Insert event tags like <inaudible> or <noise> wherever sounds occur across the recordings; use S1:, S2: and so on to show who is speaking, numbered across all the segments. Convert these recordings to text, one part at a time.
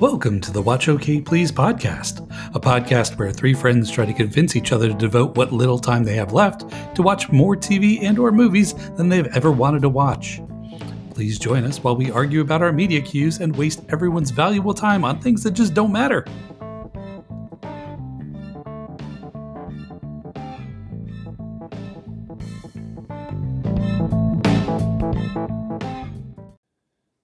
S1: Welcome to the Watch OK Please podcast, a podcast where three friends try to convince each other to devote what little time they have left to watch more TV and or movies than they've ever wanted to watch. Please join us while we argue about our media queues and waste everyone's valuable time on things that just don't matter.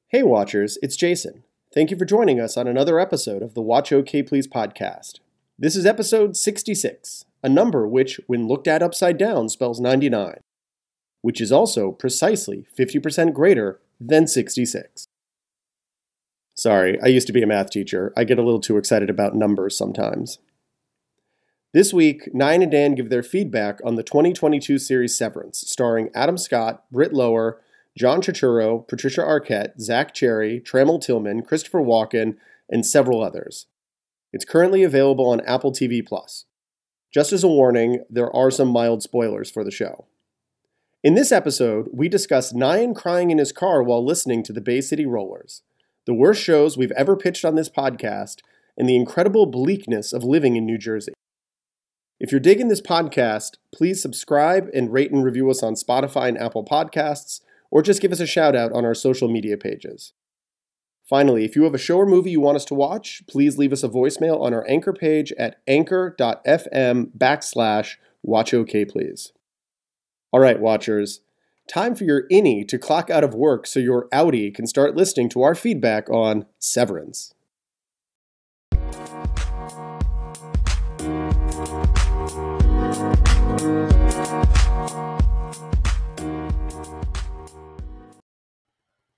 S2: Hey, Watchers, it's Jason. Thank you for joining us on another episode of the Watch OK Please podcast. This is episode 66, a number which, when looked at upside down, spells 99, which is also precisely 50% greater than 66. Sorry, I used to be a math teacher. I get a little too excited about numbers sometimes. This week, Nyan and Dan give their feedback on the 2022 series Severance, starring Adam Scott, Britt Lower, John Turturro, Patricia Arquette, Zach Cherry, Trammell Tillman, Christopher Walken, and several others. It's currently available on Apple TV Plus. Just as a warning, there are some mild spoilers for the show. In this episode, we discuss Nyan crying in his car while listening to the Bay City Rollers, the worst shows we've ever pitched on this podcast, and the incredible bleakness of living in New Jersey. If you're digging this podcast, please subscribe and rate and review us on Spotify and Apple Podcasts or just give us a shout out on our social media pages. Finally, if you have a show or movie you want us to watch, please leave us a voicemail on our anchor page at anchor.fm backslash watch please. All right, watchers, time for your innie to clock out of work so your outie can start listening to our feedback on Severance.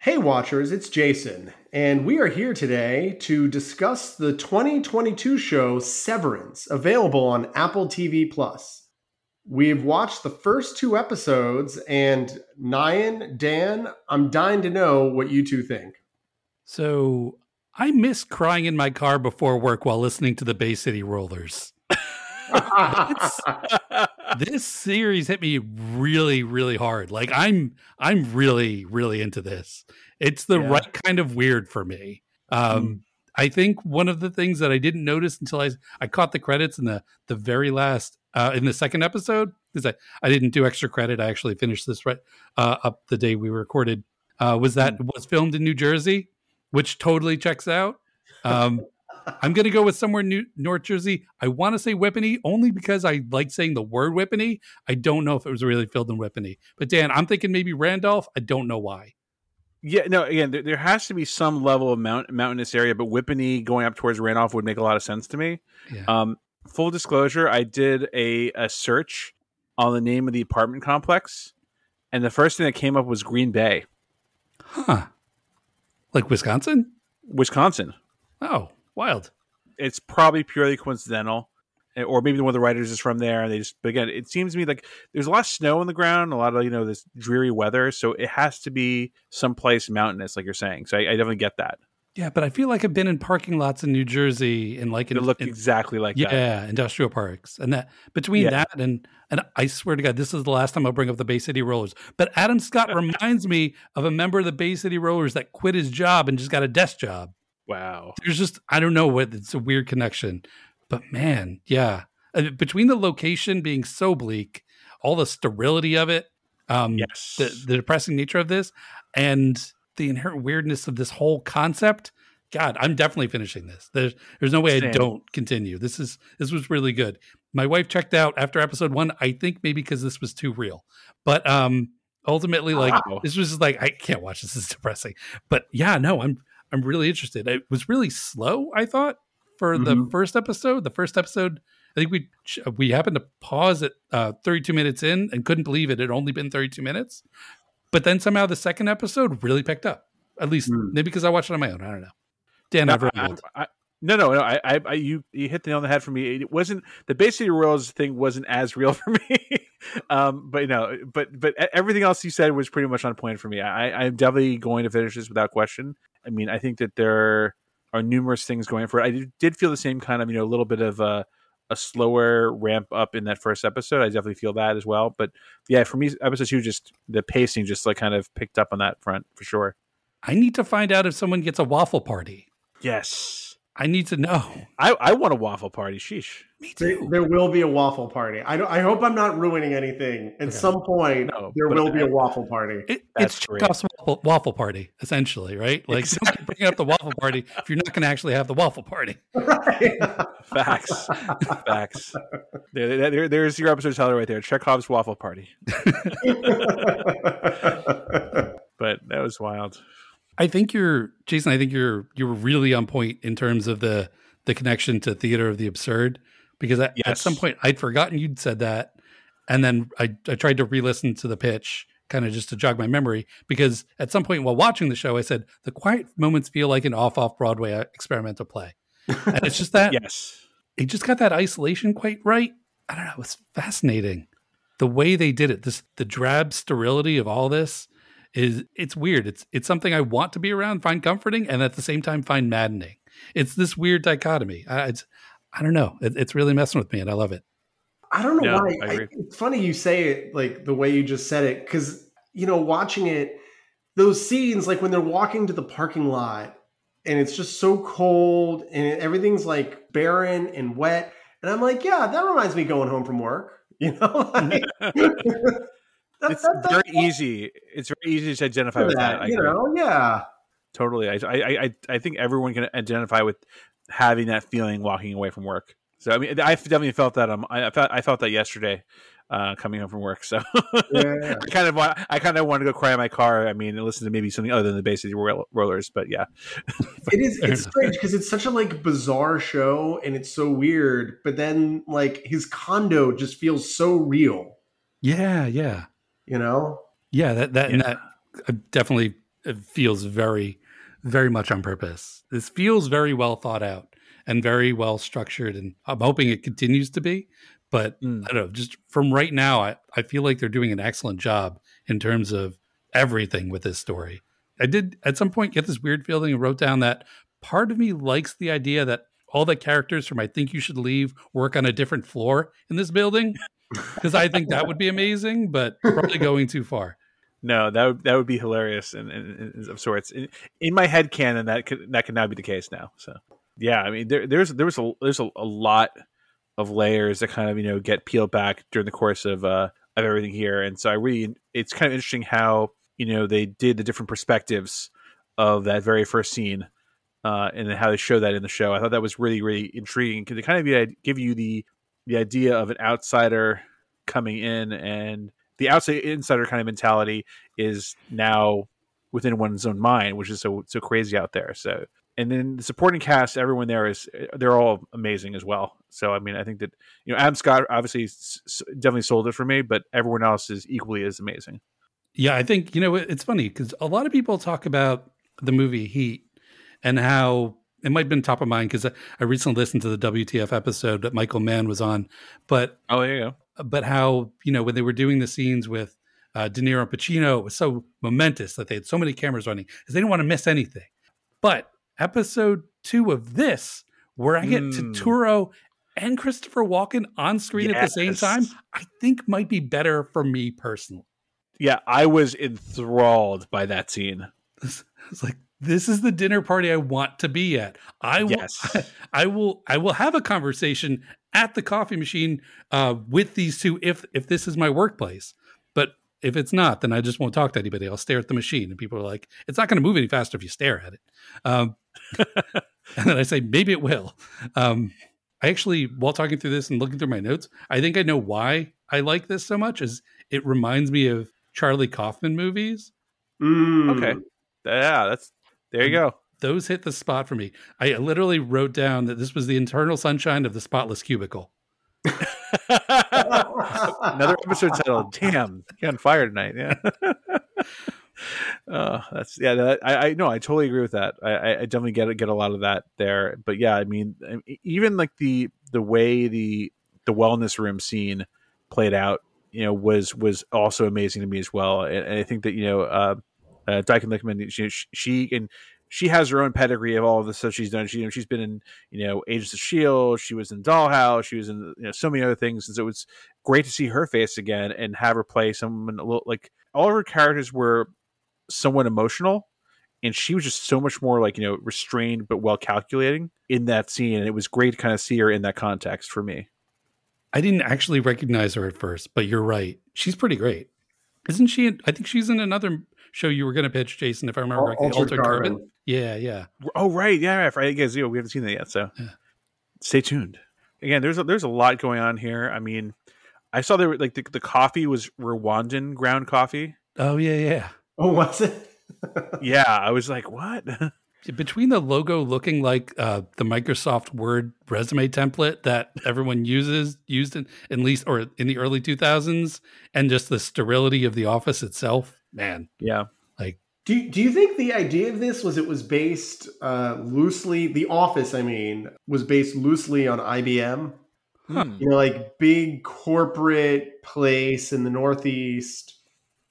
S2: Hey, Watchers, it's Jason, and we are here today to discuss the 2022 show Severance, available on Apple TV Plus. We've watched the first two episodes, and Nyan, Dan, I'm dying to know what you two think.
S1: So, I miss crying in my car before work while listening to the Bay City Rollers. <laughs> <laughs> this series hit me really really hard like i'm i'm really really into this it's the yeah. right kind of weird for me um mm. i think one of the things that i didn't notice until i i caught the credits in the the very last uh in the second episode because i i didn't do extra credit i actually finished this right uh up the day we recorded uh was that mm. was filmed in new jersey which totally checks out um I'm going to go with somewhere New North Jersey. I want to say Whippany only because I like saying the word Whippany. I don't know if it was really filled in Whippany. But Dan, I'm thinking maybe Randolph. I don't know why.
S3: Yeah, no. Again, there, there has to be some level of mount, mountainous area, but Whippany going up towards Randolph would make a lot of sense to me. Yeah. Um, full disclosure, I did a, a search on the name of the apartment complex, and the first thing that came up was Green Bay.
S1: Huh? Like Wisconsin?
S3: Wisconsin.
S1: Oh, Wild.
S3: It's probably purely coincidental, eh, or maybe one of the writers is from there. And they just, but again, it seems to me like there's a lot of snow on the ground, a lot of you know this dreary weather, so it has to be someplace mountainous, like you're saying. So I, I definitely get that.
S1: Yeah, but I feel like I've been in parking lots in New Jersey and like
S3: it looked exactly like
S1: yeah, that. Yeah, industrial parks. And that between yeah. that and and I swear to God, this is the last time I'll bring up the Bay City Rollers. But Adam Scott <laughs> reminds me of a member of the Bay City Rollers that quit his job and just got a desk job.
S3: Wow.
S1: There's just I don't know what it's a weird connection, but man, yeah. Between the location being so bleak, all the sterility of it, um, yes, the, the depressing nature of this, and the inherent weirdness of this whole concept. God, I'm definitely finishing this. There's there's no way Same. I don't continue. This is this was really good. My wife checked out after episode one. I think maybe because this was too real, but um, ultimately, like wow. this was just like I can't watch this. This is depressing. But yeah, no, I'm I'm really interested. It was really slow, I thought, for mm-hmm. the first episode. The first episode, I think we we happened to pause at uh, 32 minutes in and couldn't believe it. It had only been 32 minutes, but then somehow the second episode really picked up. At least mm. maybe because I watched it on my own. I don't know. Dan, no,
S3: I, I, I, no, no, no. I, I, you, you hit the nail on the head for me. It wasn't the Bay City Royals thing wasn't as real <laughs> for me. um, but you know, but but everything else you said was pretty much on point for me. I, I'm definitely going to finish this without question. I mean, I think that there are numerous things going for it. I did feel the same kind of, you know, a little bit of a, a slower ramp up in that first episode. I definitely feel that as well. But yeah, for me, episode two, just the pacing just like kind of picked up on that front for sure.
S1: I need to find out if someone gets a waffle party.
S3: Yes.
S1: I need to know.
S3: I, I want a waffle party. Sheesh.
S1: Me too.
S2: There, there will be a waffle party. I, I hope I'm not ruining anything. At okay. some point, no, there will be a waffle party.
S1: It, it's Chekhov's waffle, waffle, party, essentially, right? Like, exactly. don't bring up the waffle party if you're not going to actually have the waffle party. <laughs>
S3: Right. Facts. Facts. There, there, there's your episode title right there Chekhov's waffle party. <laughs> but that was wild.
S1: I think you're Jason. I think you're you're really on point in terms of the the connection to theater of the absurd because I, yes. at some point I'd forgotten you'd said that, and then I I tried to re-listen to the pitch kind of just to jog my memory because at some point while watching the show I said the quiet moments feel like an off off Broadway uh, experimental play, and it's just <laughs> that
S3: yes,
S1: it just got that isolation quite right. I don't know. It was fascinating the way they did it. This the drab sterility of all this is it's weird. It's it's something I want to be around, find comforting, and at the same time find maddening. It's this weird dichotomy. I, it's I don't know. It, it's really messing with me, and I love it.
S2: I don't know why. I, it's funny you say it like the way you just said it, because you know, watching it, those scenes like when they're walking to the parking lot, and it's just so cold, and everything's like barren and wet, and I'm like, yeah, that reminds me going home from work. <laughs> You know, like, <laughs> <laughs>
S3: that, it's that, very easy. It's very easy to identify with that.
S2: you know, yeah,
S3: totally. I, I, I, think everyone can identify with having that feeling walking away from work. So I mean, I definitely felt that. Um, I felt I felt that yesterday, uh, coming home from work. So <laughs> yeah. I kind of want, I kind of want to go cry in my car. I mean, listen to maybe something other than the Bay City Rollers, but yeah, <laughs>
S2: it is. It's strange because it's such a like bizarre show and it's so weird. But then like his condo just feels so real.
S1: Yeah, yeah
S2: you know?
S1: Yeah, that that yeah. that uh, definitely uh, feels very very much on purpose. This feels very well thought out and very well structured and I'm hoping it continues to be. But mm. I don't know, just from right now, I, I feel like they're doing an excellent job in terms of everything with this story. I did at some point get this weird feeling and wrote down that part of me likes the idea that all the characters from I Think You Should Leave work on a different floor in this building because I think that would be amazing, but probably going too far.
S3: No, that would, that would be hilarious and, of sorts. In, in, my head canon, that could that could now be the case now. So yeah, I mean there there's there was a there's a, a, lot of layers that kind of you know get peeled back during the course of uh of everything here, and so I really it's kind of interesting how you know they did the different perspectives of that very first scene. Uh, and how they show that in the show, I thought that was really, really intriguing because they kind of give you the the idea of an outsider coming in and the outside insider kind of mentality is now within one's own mind, which is so so crazy out there. So and then the supporting cast, everyone there is they're all amazing as well. So I mean, I think that you know Adam Scott obviously s- definitely sold it for me, but everyone else is equally as amazing.
S1: Yeah, I think you know it's funny because a lot of people talk about the movie Heat and how it might have been top of mind because I recently listened to the WTF episode that Michael Mann was on. But
S3: oh, there you
S1: go. But how you know when they were doing the scenes with uh, De Niro and Pacino, it was so momentous that they had so many cameras running because they didn't want to miss anything. But episode two of this, where I get mm. Turturro and Christopher Walken on screen yes. at the same time, I think might be better for me personally.
S3: Yeah, I was enthralled by that scene. <laughs>
S1: It's like this is the dinner party I want to be at. I will, yes. I, <laughs> I will, I will have a conversation at the coffee machine uh, with these two if if this is my workplace. But if it's not, then I just won't talk to anybody. I'll stare at the machine, and people are like, "It's not going to move any faster if you stare at it." Um, <laughs> and then I say, "Maybe it will." Um, I actually, while talking through this and looking through my notes, I think I know why I like this so much. Is it reminds me of Charlie Kaufman movies?
S3: Mm. Okay, yeah, that's there you go.
S1: Those hit the spot for me. I literally wrote down that this was the internal sunshine of the spotless cubicle. <laughs>
S3: Another episode title. Damn, you're on fire tonight. Yeah. <laughs> uh, that's yeah. That, I I no, I totally agree with that. I, I definitely get get a lot of that there. But yeah, I mean, even like the the way the the wellness room scene played out, you know, was was also amazing to me as well. And, and I think that you know, uh, uh, Dichen Lachman, she, she and she has her own pedigree of all of the stuff she's done. She, you know, she's been in, you know, Agents of Shield. She was in Dollhouse. She was in, you know, so many other things. And so great to see her face again and have her play someone a little like all of her characters were somewhat emotional, and she was just so much more like you know restrained but well calculating in that scene and it was great to kind of see her in that context for me
S1: i didn't actually recognize her at first but you're right she's pretty great isn't she i think she's in another show you were going to pitch jason if i remember correctly
S2: Altered
S1: altered
S2: Carbon.
S1: carbon yeah yeah
S3: oh right yeah right, right. guys we haven't seen that yet so
S1: Yeah.
S3: stay tuned again there's a, there's a lot going on here i mean i saw there were, like the, the coffee was rwandan ground coffee
S1: oh yeah yeah <laughs>
S2: Oh, was it? <laughs>
S3: yeah i was like what <laughs>
S1: between the logo looking like uh, the Microsoft Word resume template that everyone uses, used in at least or in the early 2000s, and just the sterility of the office itself, man,
S3: yeah
S1: like
S2: Do you, do you think the idea of this was it was based uh, loosely? The Office, I mean, was based loosely on IBM.
S3: Hmm.
S2: You know, like big corporate place in the Northeast,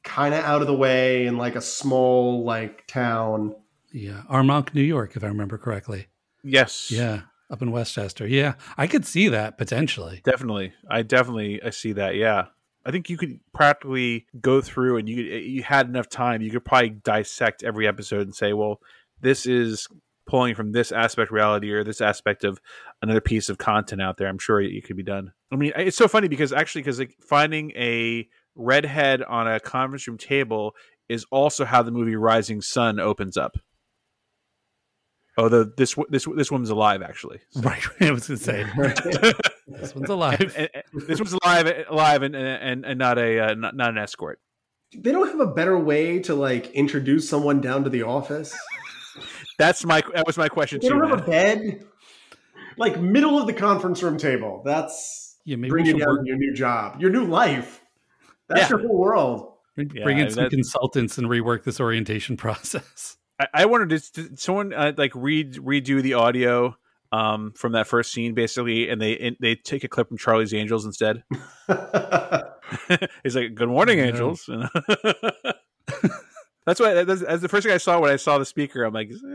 S2: kind of out of the way in like a small like town.
S1: yeah, Armonk, New York, if I remember correctly.
S3: yes
S1: Yeah, up in Westchester. Yeah, I could see that potentially.
S3: Definitely, I definitely I see that. Yeah, I think you could practically go through and you eh, you had enough time. You could probably dissect every episode and say, well, this is pulling from this aspect reality or this aspect of another piece of content out there. I'm sure it could be done. I mean, it's so funny because actually, because like finding a redhead on a conference room table is also how the movie Rising Sun opens up. Oh, the this this this woman's alive actually. So- <laughs>
S1: Right, I was going to say <laughs> this one's alive.
S3: and, <laughs> and- this one's alive, alive, and and, and not a uh, not, not an escort.
S2: They don't have a better way to like introduce someone down to the office.
S3: That's my that was my question
S2: They
S3: too.
S2: don't have a bed. Like middle of the conference room table. That's
S1: Yeah, maybe
S2: bring
S1: we
S2: you
S1: should
S2: down
S1: work,
S2: your new job, your new life. That's
S3: Yeah.
S2: your whole world.
S3: Yeah,
S1: bring in some
S3: that-
S1: consultants and rework this orientation <laughs> process.
S3: I, I wanted to did someone uh, like read redo the audio um, from that first scene basically, and they and they take a clip from Charlie's Angels instead. <laughs> <laughs> He's like, "Good morning,
S1: No.
S3: angels." <laughs> that's why that's, that's the first thing I saw when I saw the speaker. I'm like, eh, it's a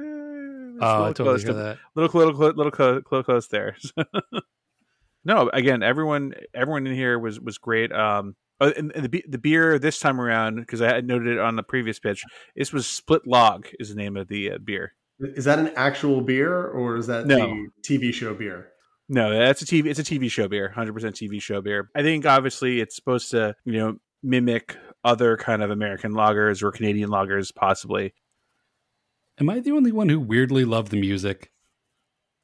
S1: Oh, I
S3: little
S1: totally
S3: close
S1: hear
S3: to-
S1: that.
S3: little close, little close, little close, close, close there. no, again, everyone, everyone in here was was great. Um, oh, and, and the the beer this time around because I had noted it on the previous pitch. This was Split Log is the name of the uh, beer.
S2: Is that an actual beer or is that
S3: No.
S2: the TV show beer?
S3: No, that's a TV. It's a TV show beer, hundred percent TV show beer. I think obviously it's supposed to you know mimic other kind of American lagers or Canadian lagers, possibly.
S1: Am I the only one who weirdly loved the music?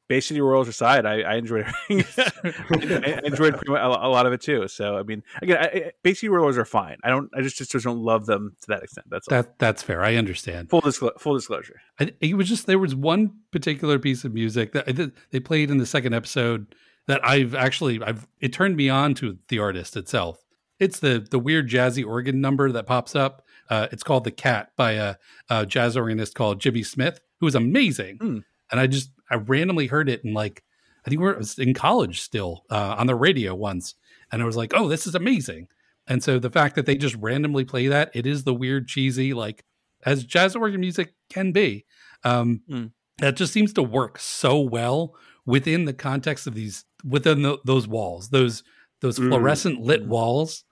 S3: Bay City Royals aside, I, I enjoyed everything. <laughs> <laughs> I enjoyed pretty much a, a lot of it too. So I mean, again, I, I, Bay City Royals are fine. I don't. I just just don't love them to that extent. That's all.
S1: That that's fair. I understand.
S3: full disclo- full disclosure.
S1: I, it was just there was one particular piece of music that did, they played in the second episode that I've actually I've it turned me on to the artist itself. It's the the weird jazzy organ number that pops up. Uh, it's called "The Cat" by a, a jazz organist called Jimmy Smith, who is amazing.
S3: Hmm.
S1: And I just I randomly heard it and like I think we we're in college still uh, on the radio once, and I was like, oh, this is amazing. And so the fact that they just randomly play that, it is the weird cheesy like as jazz organ music can be. Um,
S3: Mm.
S1: That just seems to work so well within the context of these within the, those walls, those those
S2: Mm.
S1: fluorescent lit
S3: Mm.
S1: walls.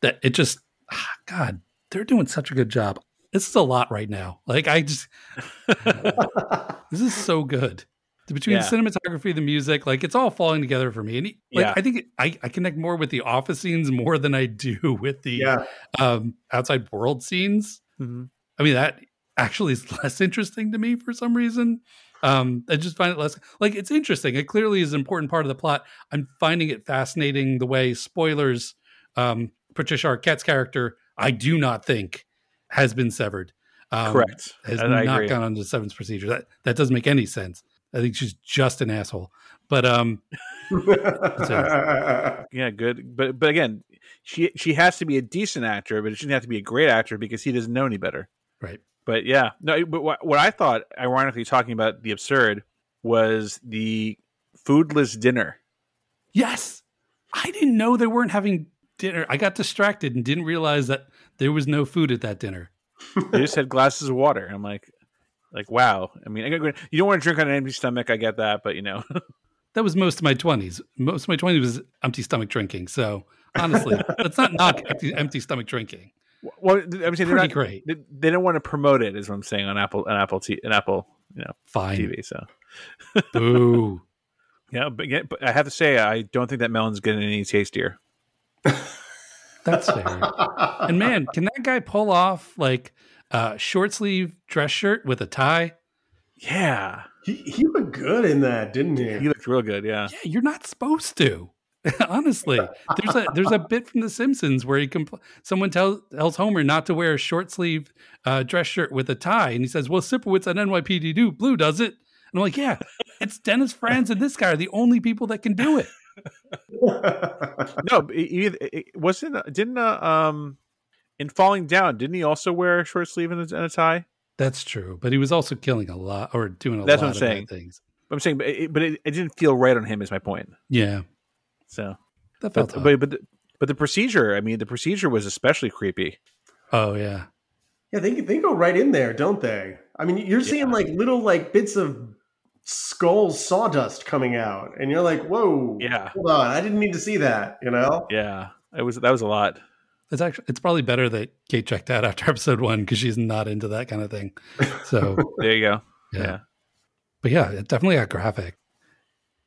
S1: That it just, ah, God, they're doing such a good job. This is a lot right now. Like I just, <laughs> <laughs> this is so good. Between
S3: Yeah.
S1: the cinematography, the music, like it's all falling together for me. And like,
S3: Yeah.
S1: I think I, I connect more with the office scenes more than I do <laughs> with the
S2: yeah.
S1: um, outside world scenes.
S3: Mm-hmm.
S1: I mean, that actually is less interesting to me for some reason. Um, I just find it less like it's interesting. It clearly is an important part of the plot. I'm finding it fascinating the way spoilers, um, Patricia Arquette's character, I do not think has been severed. Um,
S3: Correct.
S1: Has
S3: I- I
S1: not gone on to severance procedure. That that doesn't make any sense. I think she's just an asshole. But um, <laughs>
S3: Yeah, good. But but again, she she has to be a decent actor, but she doesn't have to be a great actor because he doesn't know any better.
S1: right.
S3: But yeah, no. But what, what I thought, ironically, talking about the absurd, was the foodless dinner.
S1: Yes. I didn't know they weren't having dinner. I got distracted and didn't realize that there was no food at that dinner.
S3: They just had glasses of water. I'm like, like wow. I mean, I gotta go- you don't want to drink on an empty stomach. I get that, but you know, <laughs>
S1: That was most of my 20s. Most of my 20s was empty stomach drinking. So honestly, <laughs> let's not knock empty, empty stomach drinking.
S3: Well, I'm saying they're not great. They, they, don't want to promote it, is what I'm saying on Apple, on Apple, T, an Apple, you know,
S1: fine
S3: TV. So,
S1: boo. <laughs>
S3: yeah, but, yeah, but I have to say, I don't think that melon's getting any tastier. <laughs>
S1: That's fair. and man, can that guy pull off like a short sleeve dress shirt with a tie?
S3: Yeah.
S2: He, he looked good in that, didn't he?
S3: He looked real good, yeah.
S1: Yeah, you're not supposed to. <laughs> Honestly, there's a there's a bit from The Simpsons where he compl- someone tells tells Homer not to wear a short sleeve uh, dress shirt with a tie, and he says, "Well, Sipowicz at NYPD do blue does it?" And I'm like, "Yeah, it's Dennis Franz and this guy are the only people that can do it." <laughs>
S3: no, it, it wasn't. Uh, didn't uh, um in falling down? Didn't he also wear a short sleeve and a, and a tie?
S1: That's true, but he was also killing a lot or doing a That's lot what I'm saying. things.
S3: I'm saying, but it, but it, it, didn't feel right on him. Is my point.
S1: Yeah.
S3: So
S1: that felt
S3: but, but but the, but the procedure. I mean, the procedure was especially creepy.
S1: Oh yeah.
S2: Yeah, they they go right in there, don't they? I mean, you're seeing like little like bits of skull sawdust coming out, and you're like, "Whoa,
S3: yeah,
S2: hold on, I didn't need to see that." You know?
S3: Yeah, it was that was a lot.
S1: It's actually it's probably better that Kate checked out after <laughs> episode one because she's not into that kind of thing. So <laughs>
S3: there you go.
S1: Yeah. yeah. but yeah, it definitely got graphic.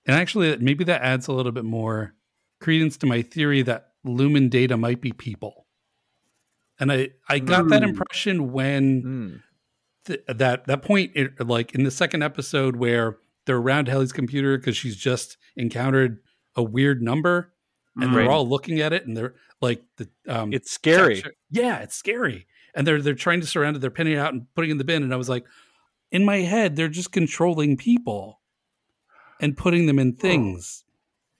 S1: And actually, maybe that adds a little bit more credence to my theory that Lumon data might be people. And I, I got mm. that impression when mm. Th- that that point, it, like in the second episode where they're around Helly's computer because she's just encountered a weird number, and mm. they're all looking at it, and they're like the um,
S3: it's scary.
S1: Yeah, it's scary, and they're they're trying to surround it. They're pinning it out and putting it in the bin, and I was like, in my head, they're just controlling people and putting them in things.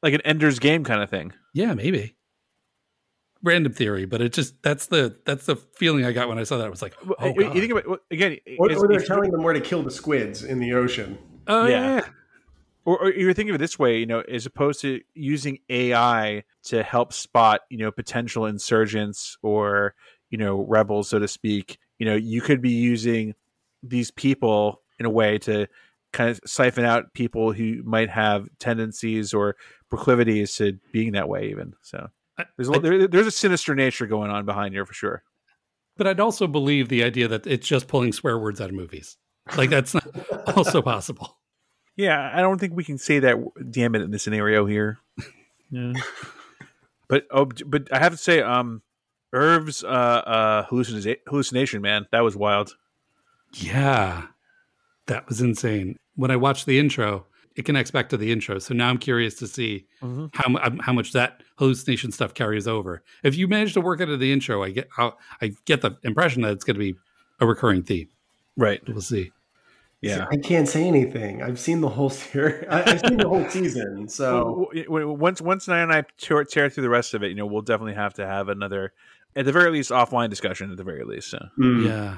S3: Like an Ender's Game kind of thing.
S1: Yeah, maybe. Random theory, but it just that's the that's the feeling I got when I saw that. I was like, oh,
S3: you think about again,
S2: or, or they're telling them where to kill the squids in the ocean.
S1: Oh yeah. yeah.
S3: Or, or, you're thinking of it this way, you know, as opposed to using AI to help spot, you know, potential insurgents or, you know, rebels, so to speak. You know, you could be using these people in a way to kind of siphon out people who might have tendencies or proclivities to being that way even so there's a, I, there, there's a sinister nature going on behind here for sure.
S1: But i'd also believe the idea that it's just pulling swear words out of movies. Like that's not <laughs> also possible.
S3: Yeah i don't think we can say that damn it in this scenario here. Yeah. <laughs> But oh but i have to say um irv's uh uh hallucination hallucination man that was wild.
S1: Yeah. That was insane. When I watched the intro, it connects back to the intro. So now I'm curious to see mm-hmm. how um, how much that hallucination stuff carries over. If you manage to work out of the intro, I get I get the impression that it's going to be a recurring theme.
S3: Right.
S1: We'll see.
S3: Yeah,
S2: I can't say anything. I've seen the whole series. <laughs> I've seen the whole season. So
S3: once once Nyan and I tear, tear through the rest of it, you know, we'll definitely have to have another, at the very least, offline discussion. At the very least, so
S1: mm. yeah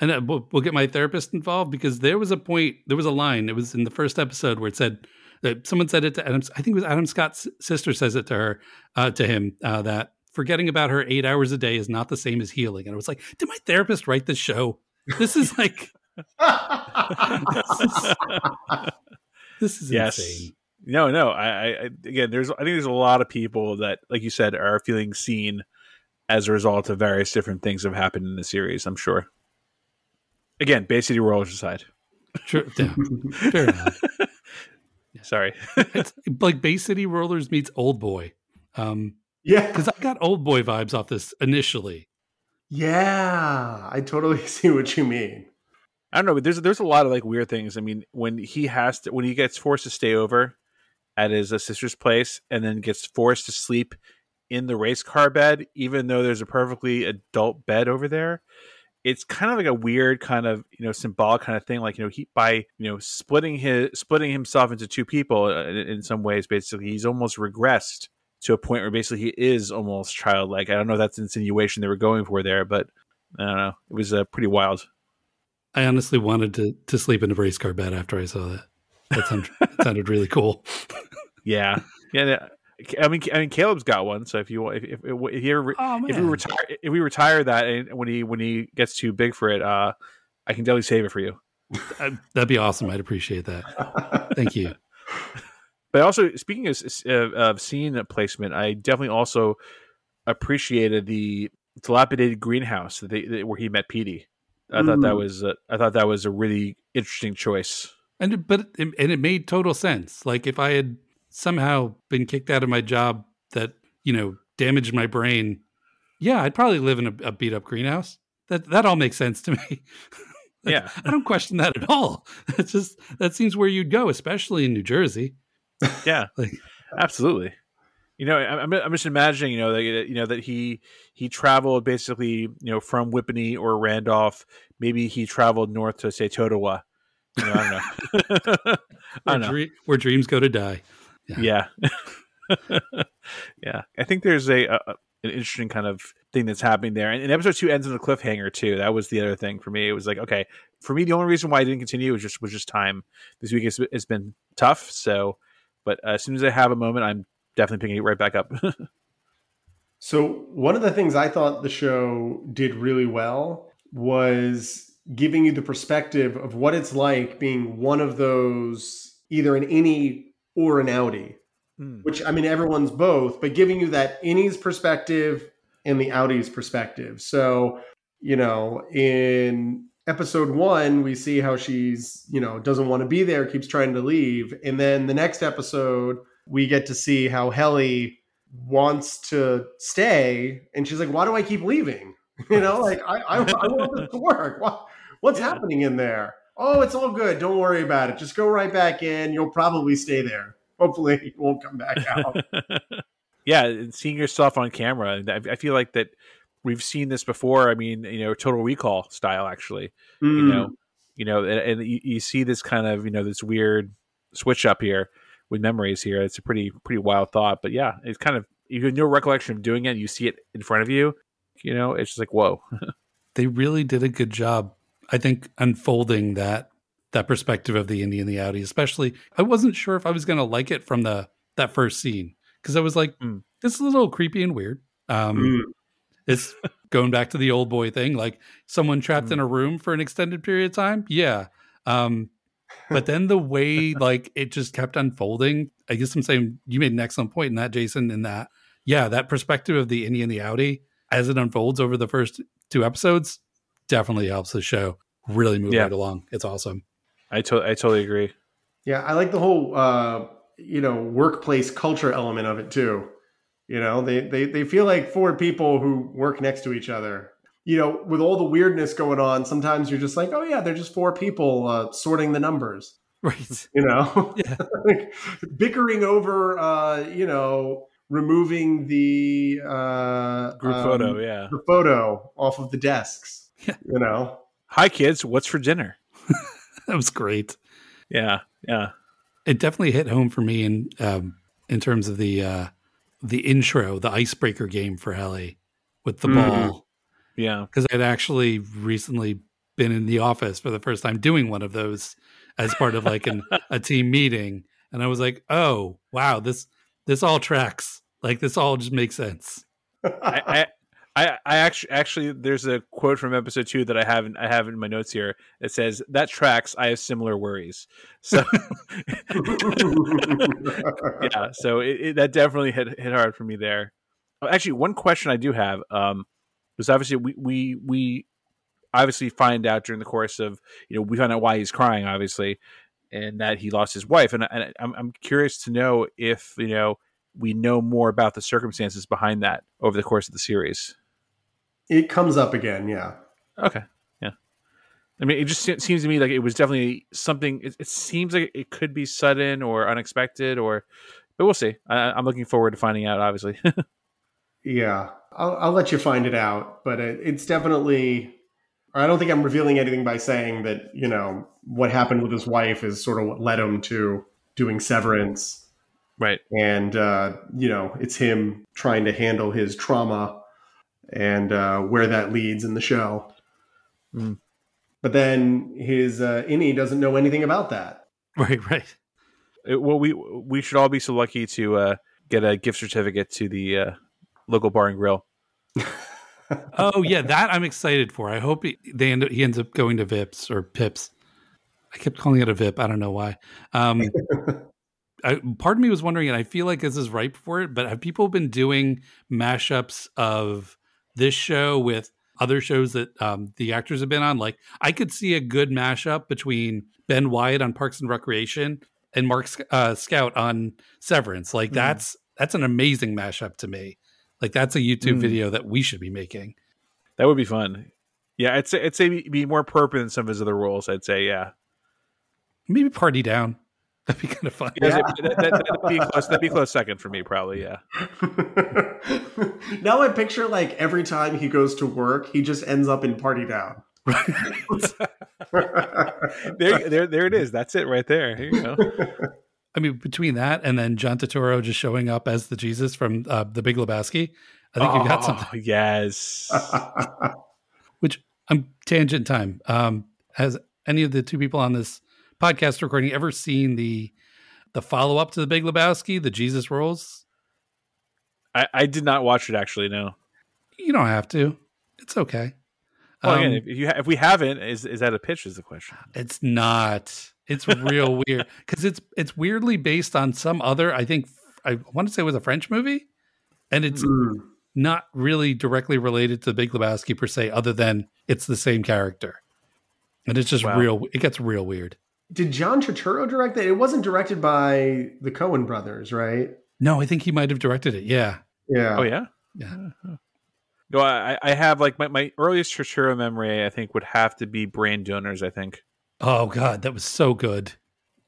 S1: and uh, we'll, we'll, get my therapist involved because there was a point, there was a line. It was in the first episode where it said that someone said it to Adam. I think it was Adam Scott's sister says it to her, uh, to him, uh, that forgetting about her eight hours a day is not the same as healing. And I was like, did my therapist write this show? This is <laughs> like, this <laughs> is, this is yes. insane.
S3: No, no. I, I again, there's I think there's a lot of people that, like you said, are feeling seen as a result of various different things that have happened in the series. I'm sure. Again, Bay City Rollers aside.
S1: True. <laughs> Yeah, fair enough. <laughs>
S3: Sorry.
S1: it's like Bay City Rollers meets Old Boy. Um,
S2: yeah.
S1: Because I got Old Boy vibes off this initially.
S2: Yeah, I totally <laughs> see what you mean.
S3: I don't know, but there's there's a lot of like weird things. I mean, when he has to when he gets forced to stay over at his uh, sister's place and then gets forced to sleep in the race car bed, even though there's a perfectly adult bed over there, it's kind of like a weird kind of you know symbolic kind of thing like you know he by you know splitting his splitting himself into two people uh, in, in, some ways basically he's almost regressed to a point where basically he is almost childlike. I don't know if that's insinuation they were going for there but i don't know. It was uh, pretty wild.
S1: I honestly wanted to to sleep in a race car bed after i saw that. That sounded, that sounded really cool. <laughs>
S3: Yeah yeah I mean, I mean, Caleb's got one. So if you if if, if, he ever, oh, if we retire if we retire that and when he when he gets too big for it, uh, I can definitely save it for you.
S1: That'd be awesome. I'd appreciate that. Thank you. <laughs>
S3: But also, speaking of, of scene placement, I definitely also appreciated the dilapidated greenhouse that they, where he met Petey. I mm. thought that mm. was a, I thought that was a really interesting choice.
S1: And but it, and it made total sense. Like if I had somehow been kicked out of my job that you know damaged my brain, yeah, I'd probably live in a, a beat up greenhouse. That that all makes sense to me. <laughs>
S3: yeah,
S1: I don't question that at all. <laughs> That's just that seems where you'd go, especially in New Jersey. <laughs>
S3: Yeah, like, absolutely. You know, I'm, I'm just imagining, you know, that you know that he he traveled basically, you know, from Whippany or Randolph. Maybe he traveled north to say Totowa. You know, I don't know.
S1: I don't know. Dream, where dreams go to die.
S3: Yeah, yeah. <laughs> yeah. I think there's a, a, an interesting kind of thing that's happening there. And, and, episode two ends in a cliffhanger too. That was the other thing for me. It was like, okay, for me, the only reason why I didn't continue was just was just time. This week has, it's been tough. So, but uh, as soon as I have a moment, I'm definitely picking it right back up. <laughs>
S2: so one of the things I thought the show did really well was giving you the perspective of what it's like being one of those either in innie or an outie. Hmm. Which I mean everyone's both, but giving you that innie's perspective and the outie's perspective. So, you know, in episode one, we see how she's, you know, doesn't want to be there, keeps trying to leave. And then the next episode, we get to see how Helly wants to stay, and she's like, "Why do I keep leaving? <laughs> You know, like I I, I want this to work. What, what's yeah. happening in there? Oh, it's all good. Don't worry about it. Just go right back in. You'll probably stay there. Hopefully, <laughs> you won't come back out." <laughs>
S3: yeah, seeing yourself on camera, I feel like that we've seen this before. I mean, you know, Total Recall style, actually. Mm. You know, you know, and, and you, you see this kind of you know this weird switch up here with memories here. It's a pretty pretty wild thought, but yeah, it's kind of you have no recollection of doing it. You see it in front of you, you know, it's just like whoa. <laughs>
S1: they really did a good job, I think, unfolding that that perspective of the Innie and the Outie. Especially, I wasn't sure if I was going to like it from the that first scene because I was like, mm. this is a little creepy and weird. Um, mm. It's <laughs> going back to the old boy thing, like someone trapped mm. in a room for an extended period of time. Yeah. Um, but then the way <laughs> like it just kept unfolding, I guess I'm saying you made an excellent point in that, Jason, in that, yeah, that perspective of the Innie and the Outie as it unfolds over the first two episodes definitely helps the show really move yeah. right along. It's awesome.
S3: I, to- I totally agree.
S2: Yeah, I like the whole uh, you know workplace culture element of it too. You know, they they they feel like four people who work next to each other you know, with all the weirdness going on, sometimes you're just like, oh yeah, they're just four people uh, sorting the numbers,
S1: right?
S2: You know, <laughs> yeah. <laughs> like, bickering over, uh, you know, removing the uh,
S3: group um, photo, yeah,
S2: the photo off of the desks. Yeah. You know,
S3: hi kids, what's for dinner? <laughs>
S1: that was great.
S3: Yeah, yeah.
S1: It definitely hit home for me in um, in terms of the uh, the intro, the icebreaker game for Helly with the mm. ball
S3: yeah.
S1: Because I'd actually recently been in the office for the first time doing one of those as part of like an, <laughs> a team meeting. And I was like, oh, wow, this this all tracks. Like this all just makes sense.
S3: I, I, I actually actually there's a quote from episode two that I haven't I have in my notes here. It says that tracks. I have similar worries. So <laughs> yeah, so it, it, that definitely hit hit hard for me there. Actually, one question I do have. Um, because obviously we we we obviously find out during the course of you know we find out why he's crying obviously and that he lost his wife and, and I'm, I'm curious to know if you know we know more about the circumstances behind that over the course of the series
S2: it comes up again yeah
S3: okay yeah i mean it just seems to me like it was definitely something it, it seems like it could be sudden or unexpected or but we'll see I, i'm looking forward to finding out obviously <laughs>
S2: yeah I'll, I'll let you find it out, but it, it's definitely. I don't think I'm revealing anything by saying that you know what happened with his wife is sort of what led him to doing Severance,
S3: right?
S2: And uh, you know, it's him trying to handle his trauma and uh, where that leads in the show. Mm. But then his uh, Innie doesn't know anything about that. <laughs>
S1: Right, right.
S3: It, well, we we should all be so lucky to uh, get a gift certificate to the uh, local bar and grill. <laughs>
S1: oh yeah, that I'm excited for. I hope he, they end up, he ends up going to Vips or Pips. I kept calling it a VIP. I don't know why. Um, <laughs> I, part of me was wondering, and I feel like this is ripe for it. But have people been doing mashups of this show with other shows that um, the actors have been on, like I could see a good mashup between Ben Wyatt on Parks and Recreation and Mark uh, Scout on Severance. Like mm. that's that's an amazing mashup to me. Like that's a YouTube mm. video that we should be making.
S3: That would be fun. Yeah, I'd say I'd say be more appropriate than some of his other roles. I'd say yeah.
S1: Maybe Party Down. <laughs> That'd be kind of fun.
S3: Yeah, that, that, would be close. That'd be close second for me, probably. Yeah. <laughs>
S2: now I picture like every time he goes to work, he just ends up in Party Down. <laughs>
S3: there, there, there it is. That's it right there. Here you go.
S1: I mean, between that and then John Turturro just showing up as the Jesus from uh, the Big Lebowski, I think oh, you got oh, something.
S3: Yes.
S1: Which I'm um, tangent time. Um, has any of the two people on this podcast recording ever seen the the follow up to the Big Lebowski, the Jesus Rolls?
S3: I, I did not watch it actually. No,
S1: you don't have to. It's okay.
S3: Well, um, again, if you ha- if we haven't, is is that a pitch? Is the question?
S1: It's not. It's real <laughs> weird because it's it's weirdly based on some other. I think I want to say it was a French movie, and it's mm. not really directly related to the Big Lebowski per se, other than it's the same character, and it's just wow. real. It gets real weird.
S2: Did John Turturro direct that? It wasn't directed by the Coen brothers, right?
S1: No, I think he might have directed it. Yeah.
S2: Yeah.
S3: Oh yeah.
S1: Yeah. <laughs>
S3: No, I, I have like my, my earliest Turturro memory. I think would have to be Brain Donors. I think.
S1: Oh God, that was so good.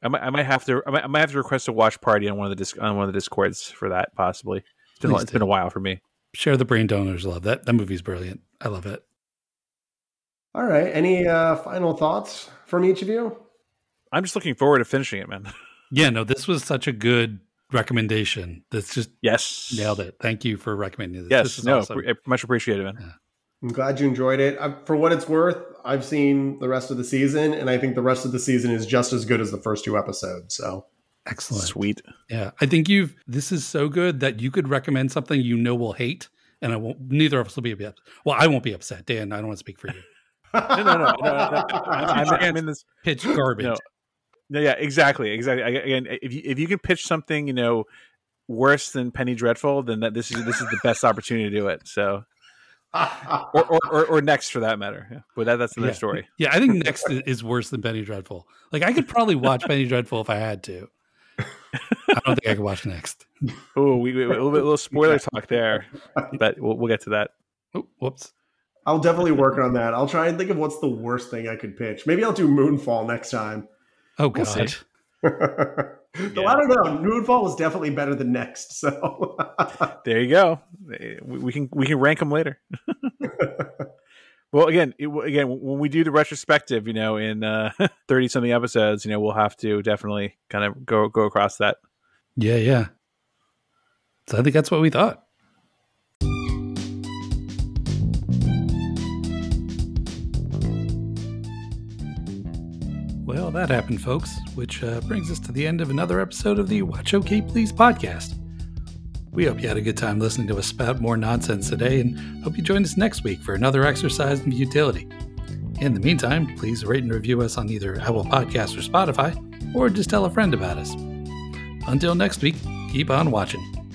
S3: I might, I might have to I might, I might have to request a watch party on one of the disc, on one of the discords for that possibly. It's been, it's been a while for me.
S1: Share the Brain Donors love that that movie's brilliant. I love it.
S2: All right. Any uh, final thoughts from each of you?
S3: I'm just looking forward to finishing it, man.
S1: Yeah, no, this was such a good recommendation. That's just
S3: yes,
S1: nailed it. Thank you for recommending this.
S3: Yes,
S1: this
S3: no, awesome. much appreciated, man. Yeah.
S2: I'm glad you enjoyed it. I, for what it's worth, I've seen the rest of the season, and I think the rest of the season is just as good as the first two episodes. So
S1: excellent,
S3: sweet.
S1: Yeah, I think you've. This is so good that you could recommend something you know will hate, and I won't. Neither of us will be upset. Well, I won't be upset, Dan. I don't want to speak for you.
S3: no, no, no, no, no. I'm, I'm, in this
S1: pitch garbage.
S3: No. No, yeah, exactly, exactly. Again, if you if you can pitch something, you know, worse than Penny Dreadful, then that this is this is the best opportunity to do it. So or, or, or, or, next for that matter. Yeah. But that, that's another
S1: yeah.
S3: story.
S1: Yeah, I think <laughs> next is worse than Penny Dreadful. Like I could probably watch Penny Dreadful if I had to. I don't think I could watch next. <laughs>
S3: Oh, we, we, a little bit, a little spoiler talk there, but we'll, we'll get to that.
S1: Oh, whoops.
S2: I'll definitely work on that. I'll try and think of what's the worst thing I could pitch. Maybe I'll do Moonfall next time.
S1: Oh God.
S2: We'll <laughs> Though yeah. I don't know, Moonfall was definitely better than Next. So <laughs>
S3: there you go. We can we can rank them later. <laughs> well, again, it, again, when we do the retrospective, you know, in thirty uh, something episodes, you know, we'll have to definitely kind of go go across that.
S1: Yeah, yeah. So I think that's what we thought. That happened, folks, which uh, brings us to the end of another episode of the Watch OK Please podcast. We hope you had a good time listening to us spout more nonsense today and hope you join us next week for another exercise in futility. In the meantime, please rate and review us on either Apple Podcasts or Spotify, or just tell a friend about us. Until next week, keep on watching.